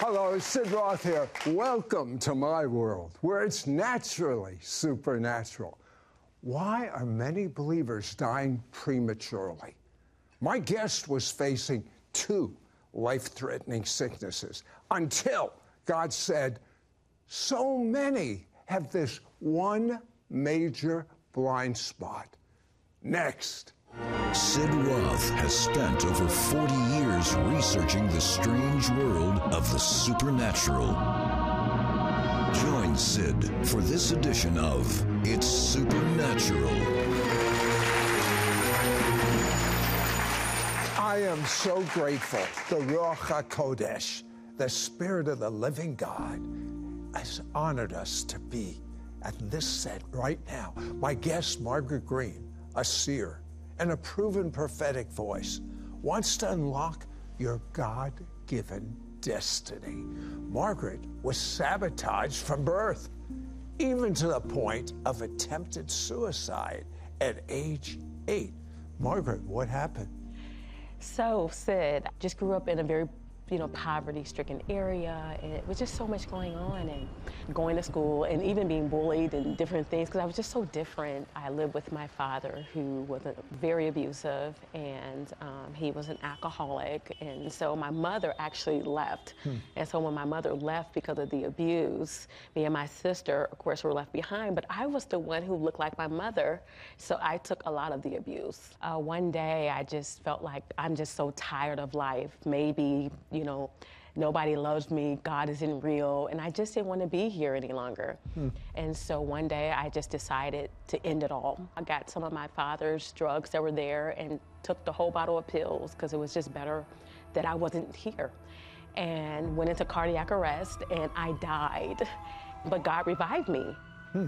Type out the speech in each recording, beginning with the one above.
Hello, Sid Roth here. Welcome to my world, where it's naturally supernatural. Why are many believers dying prematurely? My guest was facing two life threatening sicknesses until God said, So many have this one major blind spot. Next. Sid Roth has spent over 40 years researching the strange world of the supernatural. Join Sid for this edition of It's Supernatural. I am so grateful. The Ruach HaKodesh, the Spirit of the living God, has honored us to be at this set right now. My guest, Margaret Green, a seer and a proven prophetic voice, wants to unlock your God given destiny. Margaret was sabotaged from birth, even to the point of attempted suicide at age eight. Margaret, what happened? So, Sid, I just grew up in a very you know, poverty-stricken area, and it was just so much going on, and going to school, and even being bullied and different things, because I was just so different. I lived with my father, who was very abusive, and um, he was an alcoholic, and so my mother actually left. Hmm. And so when my mother left because of the abuse, me and my sister, of course, were left behind, but I was the one who looked like my mother, so I took a lot of the abuse. Uh, one day, I just felt like I'm just so tired of life. Maybe, you know, nobody loves me, God isn't real, and I just didn't want to be here any longer. Hmm. And so one day I just decided to end it all. I got some of my father's drugs that were there and took the whole bottle of pills because it was just better that I wasn't here. And went into cardiac arrest and I died. But God revived me. Hmm.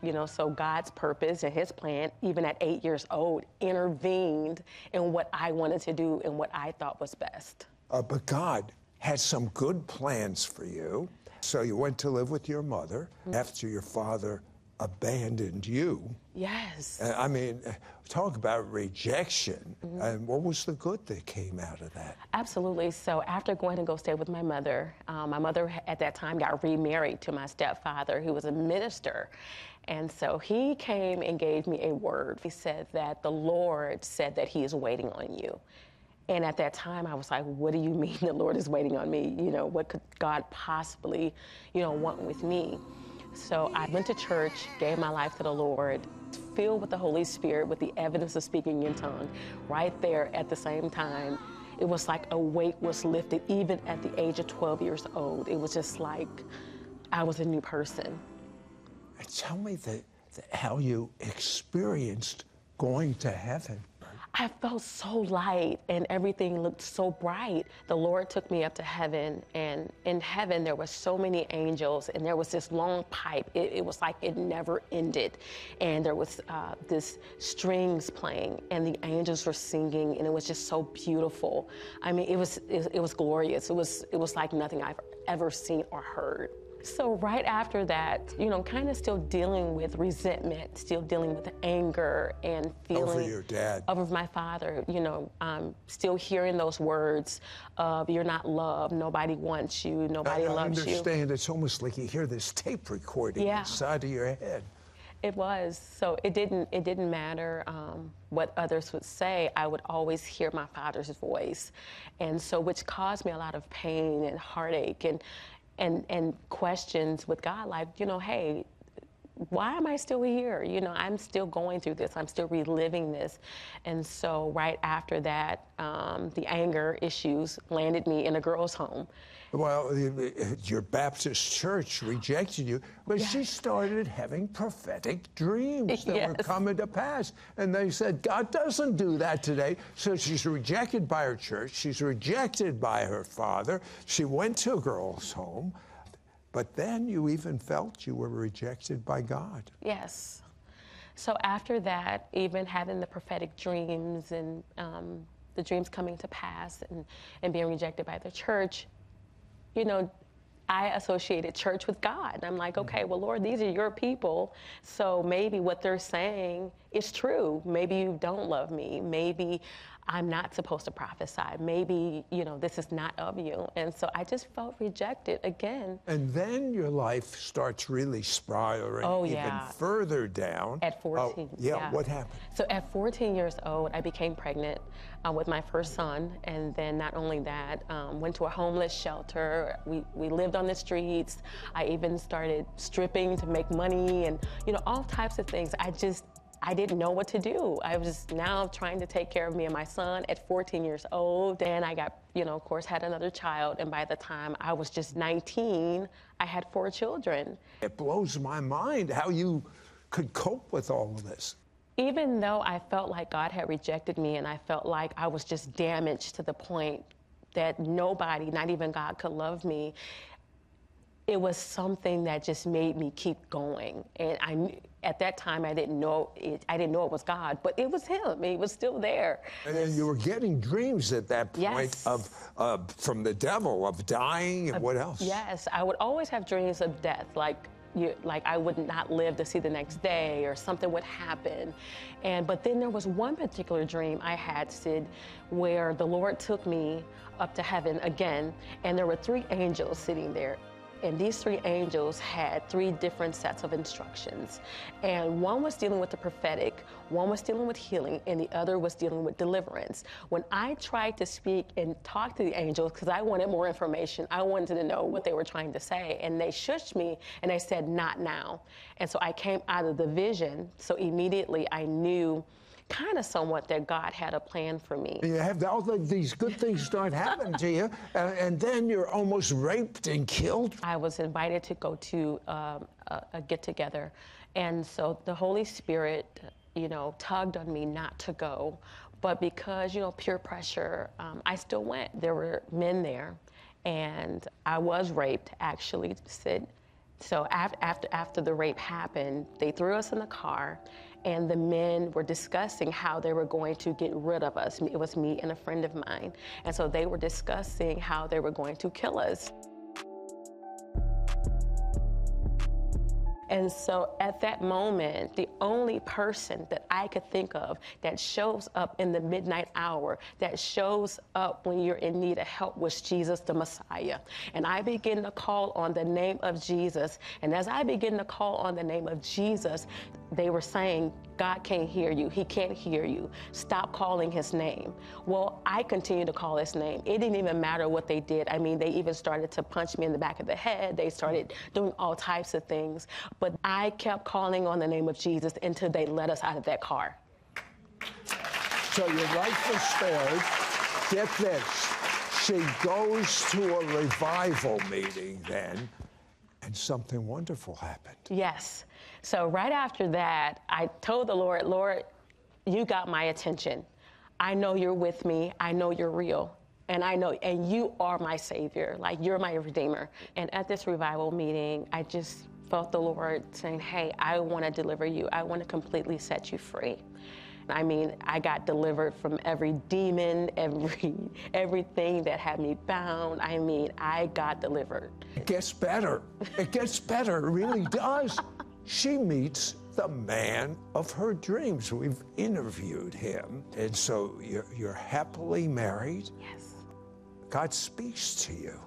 You know, so God's purpose and His plan, even at eight years old, intervened in what I wanted to do and what I thought was best. Uh, but God had some good plans for you. So you went to live with your mother mm-hmm. after your father abandoned you. Yes. I mean, talk about rejection. Mm-hmm. And what was the good that came out of that? Absolutely. So after going to go stay with my mother, um, my mother at that time got remarried to my stepfather, who was a minister. And so he came and gave me a word. He said that the Lord said that he is waiting on you. And at that time, I was like, what do you mean the Lord is waiting on me? You know, what could God possibly, you know, want with me? So I went to church, gave my life to the Lord, filled with the Holy Spirit, with the evidence of speaking in tongue, right there at the same time. It was like a weight was lifted, even at the age of 12 years old. It was just like I was a new person. Tell me the, the, how you experienced going to heaven. I felt so light and everything looked so bright. The Lord took me up to heaven, and in heaven there were so many angels, and there was this long pipe. It, it was like it never ended, and there was uh, this strings playing, and the angels were singing, and it was just so beautiful. I mean, it was it, it was glorious. It was it was like nothing I've ever seen or heard. So right after that, you know, kind of still dealing with resentment, still dealing with anger and feeling over your dad, over my father. You know, um, still hearing those words of "you're not loved, nobody wants you, nobody I, loves you." I understand. It's almost like you hear this tape recording yeah. inside of your head. It was. So it didn't. It didn't matter um, what others would say. I would always hear my father's voice, and so which caused me a lot of pain and heartache and and and questions with God, like you know, hey, why am I still here? You know, I'm still going through this. I'm still reliving this. And so, right after that, um, the anger issues landed me in a girl's home. Well, your Baptist church rejected you, but yes. she started having prophetic dreams that yes. were coming to pass. And they said, God doesn't do that today. So she's rejected by her church. She's rejected by her father. She went to a girl's home. But then you even felt you were rejected by God. Yes. So after that, even having the prophetic dreams and um, the dreams coming to pass and, and being rejected by the church, you know, I associated church with God. I'm like, okay, well, Lord, these are your people. So maybe what they're saying is true. Maybe you don't love me. Maybe I'm not supposed to prophesy. Maybe, you know, this is not of you. And so I just felt rejected again. And then your life starts really spiraling Oh, even yeah. further down. At 14. Oh, yeah, what happened? So at 14 years old, I became pregnant uh, with my first son. And then not only that, um, went to a homeless shelter. We, we lived on the streets. I even started stripping to make money and, you know, all types of things. I just, I didn't know what to do. I was now trying to take care of me and my son at 14 years old. Then I got, you know, of course, had another child. And by the time I was just 19, I had four children. It blows my mind how you could cope with all of this. even though I felt like God had rejected me and I felt like I was just damaged to the point that nobody, not even God, could love me, it was something that just made me keep going. And I, at that time, I didn't know it. I didn't know it was God, but it was Him. He was still there. And then you were getting dreams at that point Yes. of uh, from the devil of dying and what else? Yes, I would always have dreams of death, like you, like I would not live to see the next day, or something would happen. And but then there was one particular dream I had, Sid, where the Lord took me up to heaven again, and there were three angels sitting there. And these three angels had three different sets of instructions. And one was dealing with the prophetic, one was dealing with healing, and the other was dealing with deliverance. When I tried to speak and talk to the angels, because I wanted more information, I wanted to know what they were trying to say, and they shushed me and they said, Not now. And so I came out of the vision, so immediately I knew. Kind of somewhat that God had a plan for me. You have all the, these good things start happening to you, uh, and then you're almost raped and killed. I was invited to go to um, a, a get together. And so the Holy Spirit, you know, tugged on me not to go. But because, you know, peer pressure, um, I still went. There were men there, and I was raped, actually, Sid. So af- after, after the rape happened, they threw us in the car, and the men were discussing how they were going to get rid of us. It was me and a friend of mine. And so they were discussing how they were going to kill us. And so at that moment, the only person that I could think of that shows up in the midnight hour, that shows up when you're in need of help, was Jesus the Messiah. And I begin to call on the name of Jesus. And as I begin to call on the name of Jesus, they were saying, God can't hear you. He can't hear you. Stop calling his name. Well, I continued to call his name. It didn't even matter what they did. I mean, they even started to punch me in the back of the head. They started doing all types of things. But I kept calling on the name of Jesus until they let us out of that car. So your life was spared. Get this. She goes to a revival meeting then, and something wonderful happened. Yes. So right after that, I told the Lord, Lord, you got my attention. I know you're with me. I know you're real. And I know, and you are my savior. Like you're my redeemer. And at this revival meeting, I just felt the Lord saying, Hey, I want to deliver you. I want to completely set you free. I mean, I got delivered from every demon, every everything that had me bound. I mean, I got delivered. It gets better. It gets better. It really does. She meets the man of her dreams. We've interviewed him. And so you're, you're happily married. Yes. God speaks to you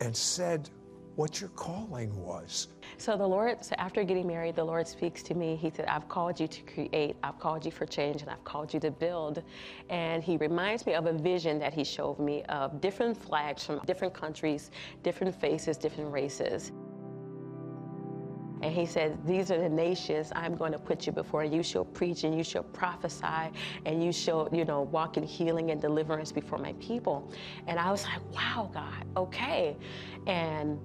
and said what your calling was. So the Lord, so after getting married, the Lord speaks to me. He said, I've called you to create, I've called you for change, and I've called you to build. And He reminds me of a vision that He showed me of different flags from different countries, different faces, different races. And he said, These are the nations I'm going to put you before, you shall preach and you shall prophesy, and you shall, you know, walk in healing and deliverance before my people. And I was like, Wow, God, okay. And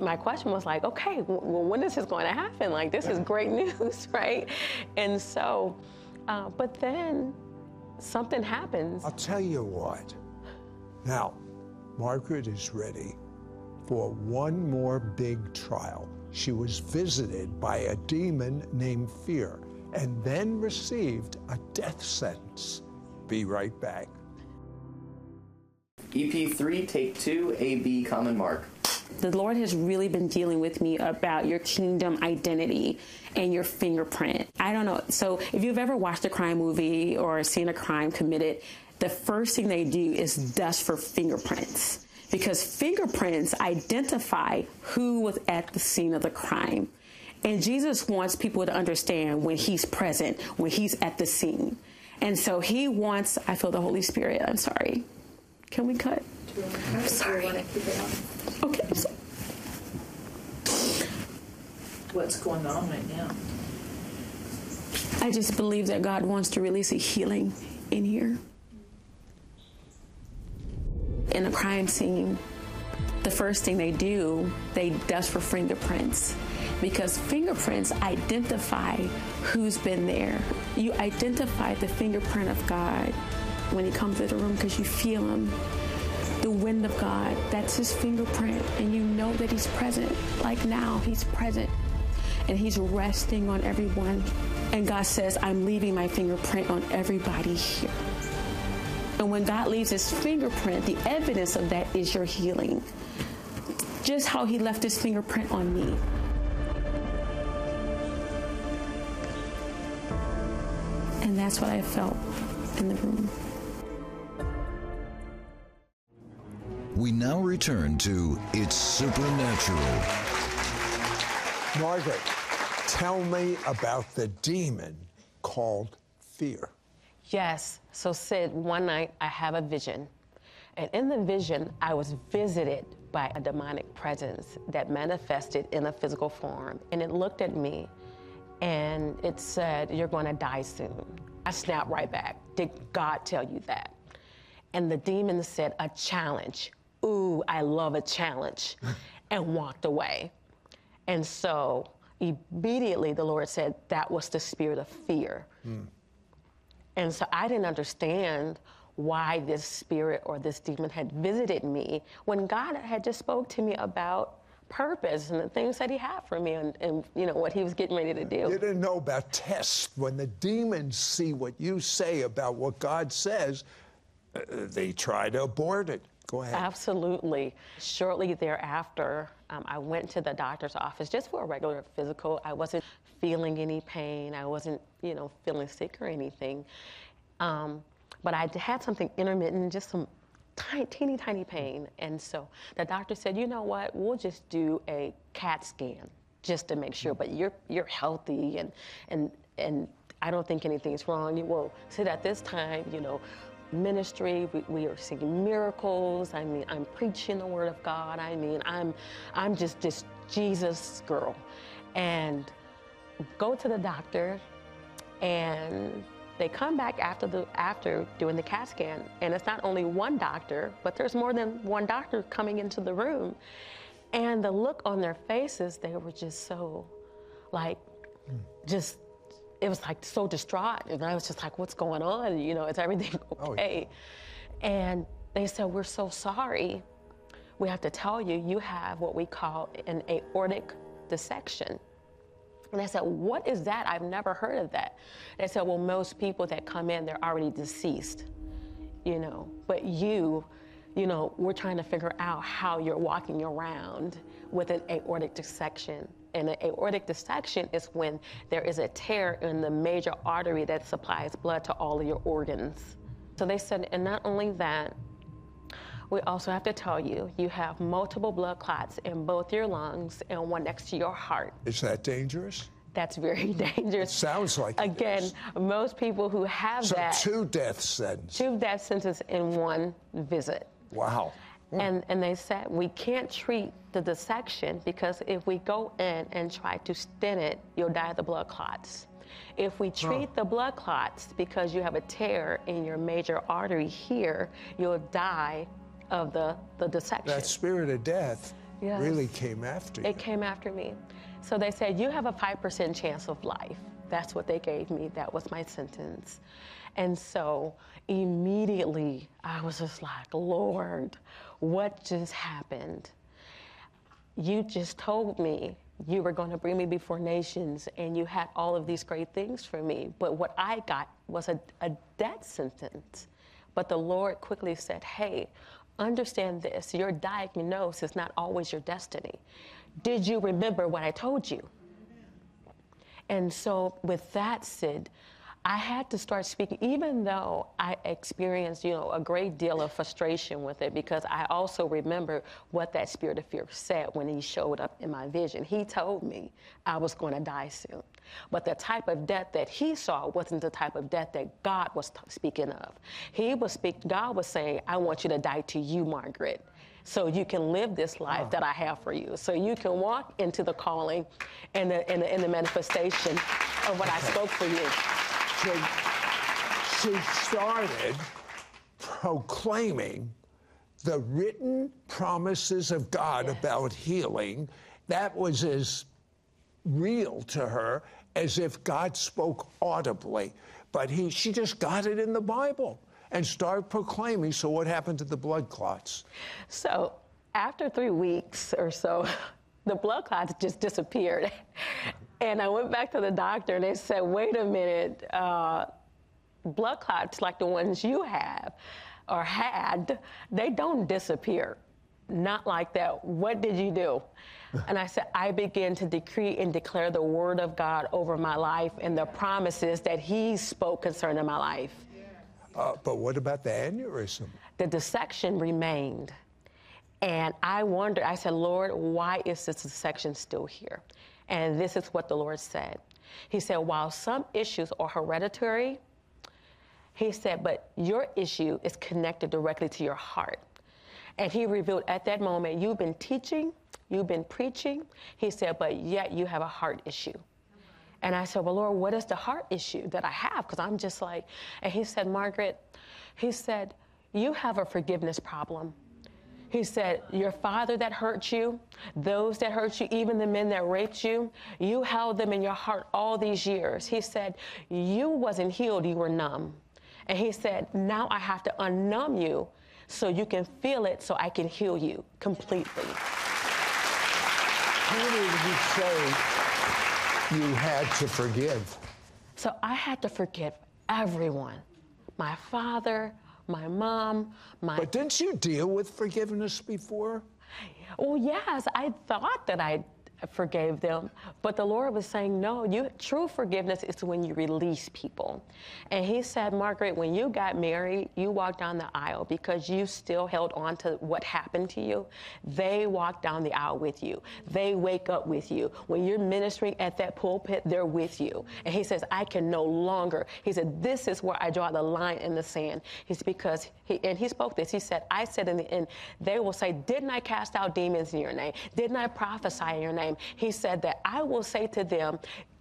my question was like, okay, well, when is this going to happen? Like, this is great news, right? And so, uh, but then something happens. I'll tell you what. Now, Margaret is ready for one more big trial. She was visited by a demon named Fear and then received a death sentence. Be right back. EP3, take two, AB, common mark. The Lord has really been dealing with me about your kingdom identity and your fingerprint. I don't know. So if you've ever watched a crime movie or seen a crime committed, the first thing they do is dust for fingerprints because fingerprints identify who was at the scene of the crime. And Jesus wants people to understand when he's present, when he's at the scene. And so he wants, I feel the Holy Spirit. I'm sorry. Can we cut? I'm sorry. Okay. So. What's going on right now? I just believe that God wants to release a healing in here. In a crime scene, the first thing they do, they dust for fingerprints because fingerprints identify who's been there. You identify the fingerprint of God when he comes to the room because you feel him. The wind of God, that's his fingerprint, and you know that he's present. Like now, he's present and he's resting on everyone. And God says, I'm leaving my fingerprint on everybody here. And when God leaves his fingerprint, the evidence of that is your healing. Just how he left his fingerprint on me. And that's what I felt in the room. We now return to It's Supernatural. Margaret, tell me about the demon called fear. Yes. So, Sid, one night I have a vision. And in the vision, I was visited by a demonic presence that manifested in a physical form. And it looked at me and it said, You're going to die soon. I snapped right back. Did God tell you that? And the demon said, A challenge. Ooh, I love a challenge, and walked away. And so immediately the Lord said, That was the spirit of fear. Mm. And so I didn't understand why this spirit or this demon had visited me when God had just spoke to me about purpose and the things that he had for me and, and, you know what he was getting ready to do. You didn't know about tests. When the demons see what you say about what God says, uh, they try to abort it. Go ahead. Absolutely. Shortly thereafter, um, I went to the doctor's office just for a regular physical. I wasn't feeling any pain. I wasn't, you know, feeling sick or anything. Um, but I had something intermittent, just some tiny, teeny tiny pain. And so the doctor said, you know what, we'll just do a CAT scan just to make sure, but you're, you're healthy and, and, and I don't think anything's wrong. You will sit at this time, you know, ministry, we, we, are seeing miracles. I mean, I'm preaching the word of God. I mean, I'm, I'm just this Jesus girl. And go to the doctor and they come back after the after doing the CAT scan, and it's not only one doctor, but there's more than one doctor coming into the room. And the look on their faces, they were just so like mm. just it was like so distraught. And I was just like, what's going on? You know, is everything okay? Oh, yeah. And they said, We're so sorry. We have to tell you, you have what we call an aortic dissection. And I said, What is that? I've never heard of that. They said, Well, most people that come in, they're already deceased, you know, but you, you know, we're trying to figure out how you're walking around with an aortic dissection. And an aortic dissection is when there is a tear in the major artery that supplies blood to all of your organs. So they said, and not only that, we also have to tell you, you have multiple blood clots in both your lungs and one next to your heart. Is that dangerous? That's very dangerous. It sounds like Again, most people who have so that. two death sentences. Two death sentences in one visit. Wow. Mm. And, and they said we can't treat the dissection because if we go in and try to stent it, you'll die of the blood clots. If we treat the blood clots because you have a tear in your major artery here, you'll die of the, the dissection. That spirit of death yes. really came after you. It came after me. So they said, you have a 5% chance of life. That's what they gave me. That was my sentence. And so immediately I was just like, Lord, what just happened? You just told me you were going to bring me before nations and you had all of these great things for me. But what I got was a, a death sentence. But the Lord quickly said, Hey, understand this your diagnosis is not always your destiny. Did you remember what I told you? And so, with that said, I had to start speaking, even though I experienced, you know, a great deal of frustration with it, because I also remember what that spirit of fear said when he showed up in my vision. He told me I was going to die soon. But the type of death that he saw wasn't the type of death that God was t- speaking of. He was speak, God was saying, I want you to die to you, Margaret so you can live this life that I have for you. So you can walk into the calling and the, and the, and the manifestation of what I spoke for you. So she started proclaiming the written promises of God Yes. about healing. That was as real to her as if God spoke audibly. But he, she just got it in the Bible and started proclaiming. So what happened to the blood clots? So after three weeks or so, the blood clots just disappeared. And I went back to the doctor and they said, wait a minute, uh, blood clots like the ones you have or had, they don't disappear. Not like that. What did you do? And I said, I began to decree and declare the word of God over my life and the promises that He spoke concerning my life. Uh, but what about the aneurysm? the dissection remained. And I wondered, I said, Lord, why is this dissection still here? And this is what the Lord said. He said, while some issues are hereditary, he said, but your issue is connected directly to your heart. And he revealed at that moment, you've been teaching, you've been preaching. He said, but yet you have a heart issue. And I said, Well, Lord, what is the heart issue that I have? Because I'm just like, and he said, Margaret, he said, You have a forgiveness problem. He said, Your father that hurt you, those that hurt you, even the men that raped you, you held them in your heart all these years. He said, You wasn't healed, you were numb. And he said, Now I have to unnumb you so you can feel it so I can heal you completely. Who did you say you had to forgive? So I had to forgive everyone my father, my mom, my. But didn't you deal with forgiveness before? well, yes, I thought that I forgave them, but the Lord was saying, no, you true forgiveness is when you release people. And He said, Margaret, when you got married, you walked down the aisle because you still held on to what happened to you. They walk down the aisle with you. They wake up with you. When you're ministering at that pulpit, they're with you. And He says, I can no longer. He said, this is where I draw the line in the sand. He's because he and he spoke this. He said, I said in the end, they will say, Didn't I cast out demons in your name? Didn't I prophesy in your name? He said that I will say to them,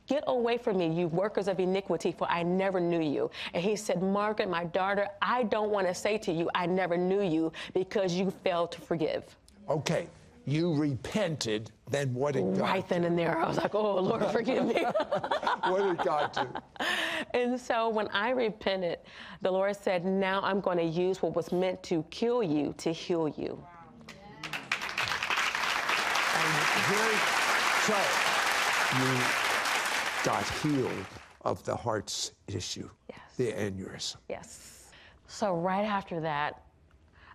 Get away from me, you workers of iniquity, for I never knew you. And he said, Margaret, my daughter, I don't want to say to you, I never knew you because you failed to forgive. Okay, you repented, then what did God Right then and there, I was like, Oh, Lord, forgive me. What did God do? And so when I repented, the Lord said, Now I'm going to use what was meant to kill you to heal you. And here, so you got healed of the heart's issue, Yes. the aneurysm. Yes. So right after that,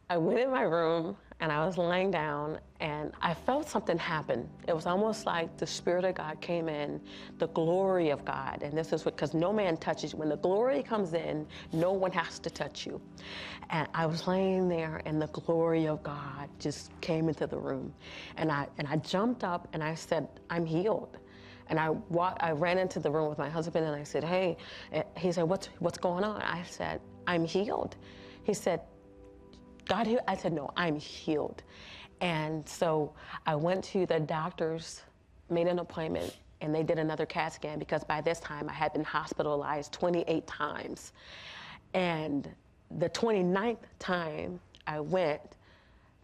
I went in my room and I was laying down and I felt something happen. It was almost like the Spirit of God came in, the glory of God. And this is what, because no man touches you. When the glory comes in, no one has to touch you. And I was laying there and the glory of God just came into the room. And I, and I jumped up and I said, I'm healed. And I walked, I ran into the room with my husband and I said, Hey, he said, What's, what's going on? I said, I'm healed. He said, God healed? I said, No, I'm healed. And so I went to the doctors, made an appointment, and they did another CAT scan because by this time I had been hospitalized 28 times. And the 29th time I went,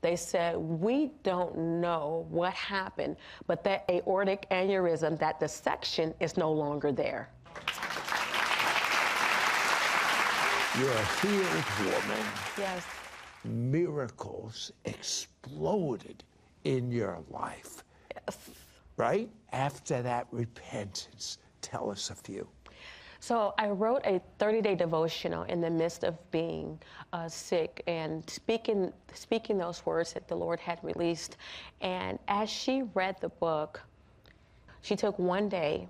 they said, We don't know what happened, but that aortic aneurysm, that dissection is no longer there. You're a healed woman. Yes. Miracles exploded in your life. Right? After that repentance, tell us a few. So I wrote a 30-day devotional in the midst of being uh, sick and speaking speaking those words that the Lord had released. And as she read the book, she took one day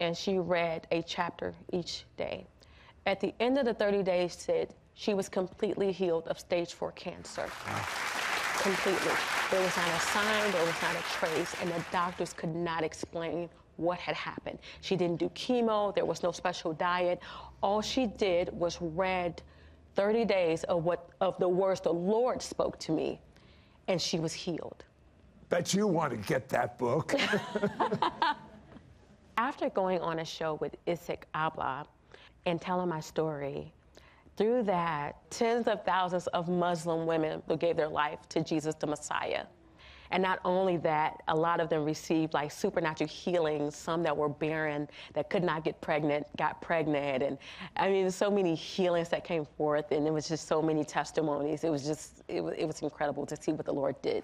and she read a chapter each day. At the end of the 30 days, said she was completely healed of stage four cancer. Wow. Completely. There was not a sign, there was not a trace, and the doctors could not explain what had happened. She didn't do chemo, there was no special diet. All she did was read 30 days of what of the words the Lord spoke to me, and she was healed. Bet you want to get that book. After going on a show with Isaac Abla and telling my story, through that, tens of thousands of Muslim women who gave their life to Jesus the Messiah. And not only that, a lot of them received like supernatural healings. Some that were barren, that could not get pregnant, got pregnant. And I mean, so many healings that came forth, and it was just so many testimonies. It was just, it was, it was incredible to see what the Lord did.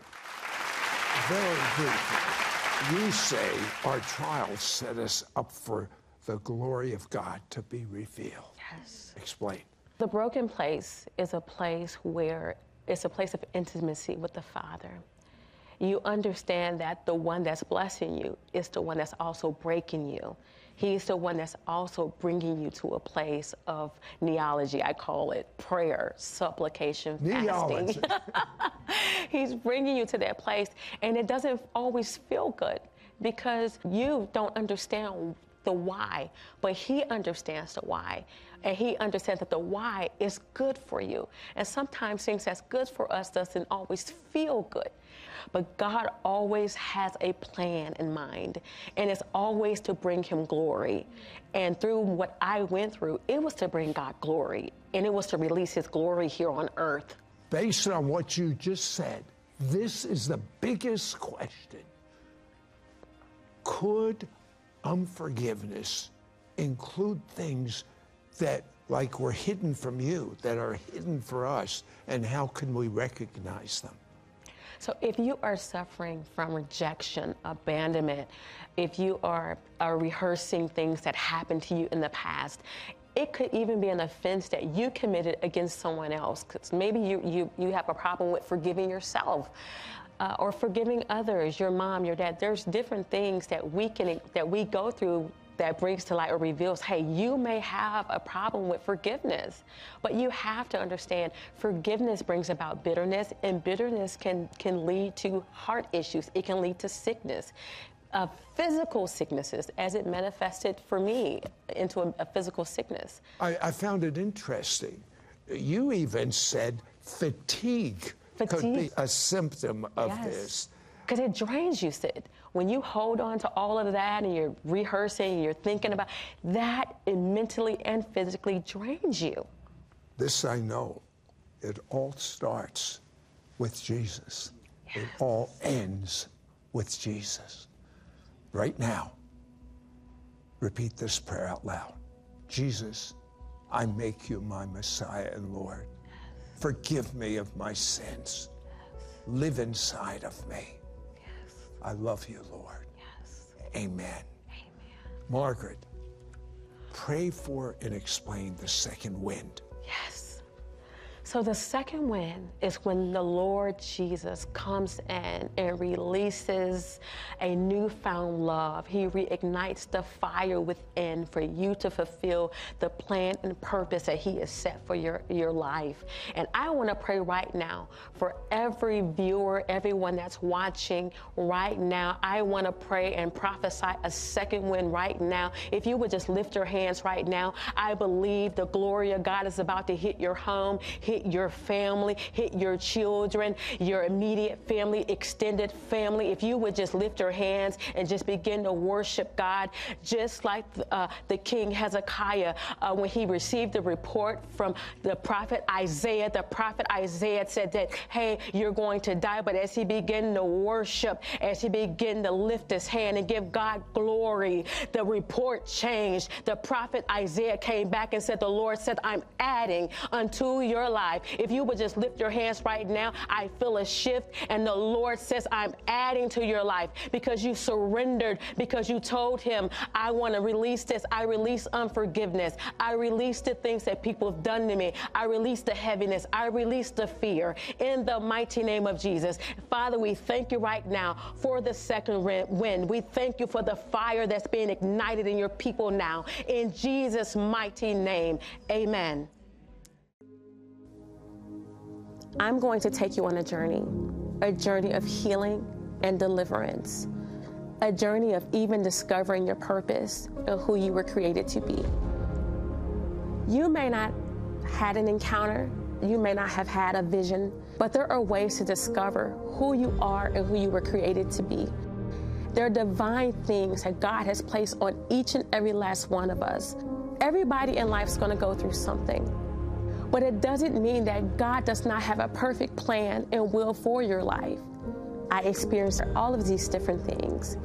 Very briefly, you say our trials set us up for the glory of God to be revealed. Yes. Explain. The broken place is a place where it's a place of intimacy with the Father you understand that the one that's blessing you is the one that's also breaking you. He's the one that's also bringing you to a place of neology, I call it prayer, supplication, neology. fasting. He's bringing you to that place, and it doesn't always feel good because you don't understand the why, but he understands the why. And he understands that the why is good for you. And sometimes things that's good for us doesn't always feel good. But God always has a plan in mind, and it's always to bring Him glory. And through what I went through, it was to bring God glory, and it was to release His glory here on earth. Based on what you just said, this is the biggest question. Could unforgiveness include things that like were hidden from you that are hidden for us and how can we recognize them so if you are suffering from rejection, abandonment, if you are, are rehearsing things that happened to you in the past, it could even be an offense that you committed against someone else. Because maybe you, you, you have a problem with forgiving yourself. Uh, or forgiving others, your mom, your dad. There's different things that we can that we go through that brings to light or reveals hey, you may have a problem with forgiveness. But you have to understand forgiveness brings about bitterness, and bitterness can, can lead to heart issues, it can lead to sickness. Uh, physical sicknesses, as it manifested for me into a, a physical sickness. I, I, found it interesting. You even said fatigue, fatigue. could be a symptom of yes. this. Because it drains you, Sid when you hold on to all of that and you're rehearsing, and you're thinking about that, it mentally and physically drains you. This I know. It all starts with Jesus. Yes. It all ends with Jesus. Right now, repeat this prayer out loud Jesus, I make you my Messiah and Lord. Forgive me of my sins. Live inside of me. I love you, Lord. Yes. Amen. Amen. Margaret, pray for and explain the second wind. Yes. So the second wind is when the Lord Jesus comes in and releases a newfound love. He reignites the fire within for you to fulfill the plan and purpose that He has set for your, your life. And I want to pray right now for every viewer, everyone that's watching right now. I want to pray and prophesy a second wind right now. If you would just lift your hands right now, I believe the glory of God is about to hit your home, hit your family, hit your children, your immediate family, extended family. If you would just lift your hands and just begin to worship God, just like uh, the king Hezekiah uh, when he received the report from the prophet Isaiah. The prophet Isaiah said that, hey, you're going to die. But as he began to worship, as he began to lift his hand and give God glory, the report changed. The prophet Isaiah came back and said, The Lord said, I'm adding unto your life If you would just lift your hands right now, I feel a shift, and the Lord says, I'm adding to your life because you surrendered, because you told Him, I want to release this. I release unforgiveness. I release the things that people have done to me. I release the heaviness. I release the fear in the mighty name of Jesus. Father, we thank you right now for the second wind. We thank you for the fire that's being ignited in your people now. In Jesus' mighty name, amen. I'm going to take you on a journey, a journey of healing and deliverance, a journey of even discovering your purpose and who you were created to be. You may not had an encounter, you may not have had a vision, but there are ways to discover who you are and who you were created to be. There are divine things that God has placed on each and every last one of us. Everybody in life is going to go through something. But it doesn't mean that God does not have a perfect plan and will for your life. I experienced all of these different things.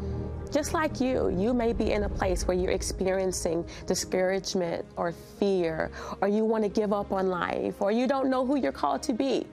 Just like you, you may be in a place where you're experiencing discouragement or fear, or you want to give up on life, or you don't know who you're called to be.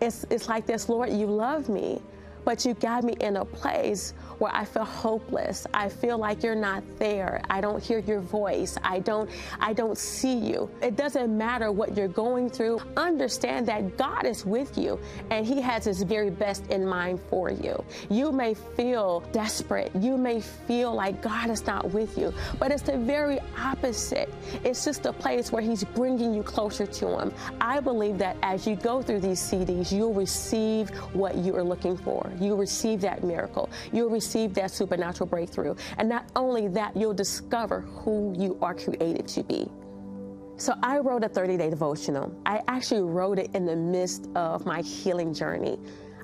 It's, it's like this Lord, you love me, but you got me in a place where I feel hopeless. I feel like you're not there. I don't hear your voice. I don't I don't see you. It doesn't matter what you're going through. Understand that God is with you and he has his very best in mind for you. You may feel desperate. You may feel like God is not with you, but it's the very opposite. It's just a place where he's bringing you closer to him. I believe that as you go through these CDs, you'll receive what you are looking for. You'll receive that miracle. You'll receive that supernatural breakthrough. And not only that, you'll discover who you are created to be. So I wrote a 30 day devotional. I actually wrote it in the midst of my healing journey.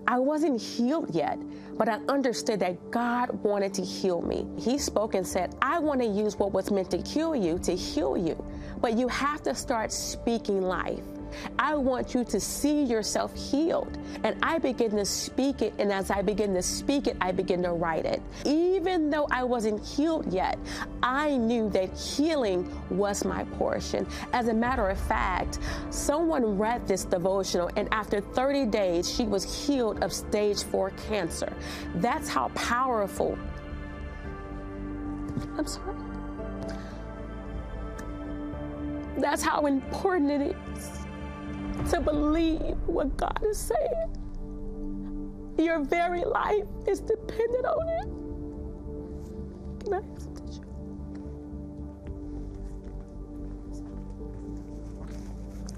I wasn't healed yet, but I understood that God wanted to heal me. He spoke and said, I want to use what was meant to kill you to heal you, but you have to start speaking life. I want you to see yourself healed. And I begin to speak it. And as I begin to speak it, I begin to write it. Even though I wasn't healed yet, I knew that healing was my portion. As a matter of fact, someone read this devotional, and after 30 days, she was healed of stage four cancer. That's how powerful. I'm sorry. That's how important it is to believe what God is saying. Your very life is dependent on it. Can I ask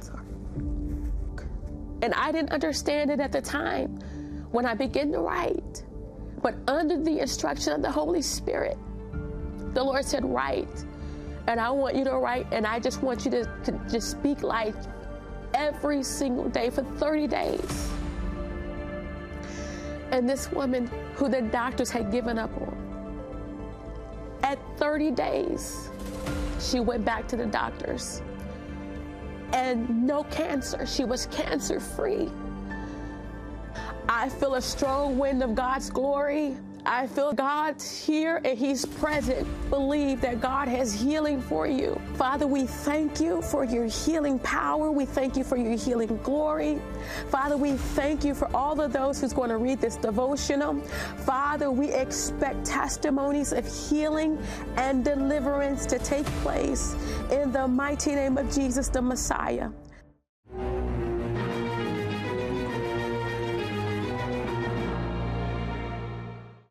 Sorry. And I didn't understand it at the time when I began to write. But under the instruction of the Holy Spirit, the Lord said, Write. And I want you to write, and I just want you to, to just speak life every single day for 30 days. And this woman who the doctors had given up on, at 30 days, she went back to the doctors. And no cancer, she was cancer free. I feel a strong wind of God's glory I feel God's here and He's present. Believe that God has healing for you. Father, we thank you for your healing power. We thank you for your healing glory. Father, we thank you for all of those who's going to read this devotional. Father, we expect testimonies of healing and deliverance to take place in the mighty name of Jesus, the Messiah.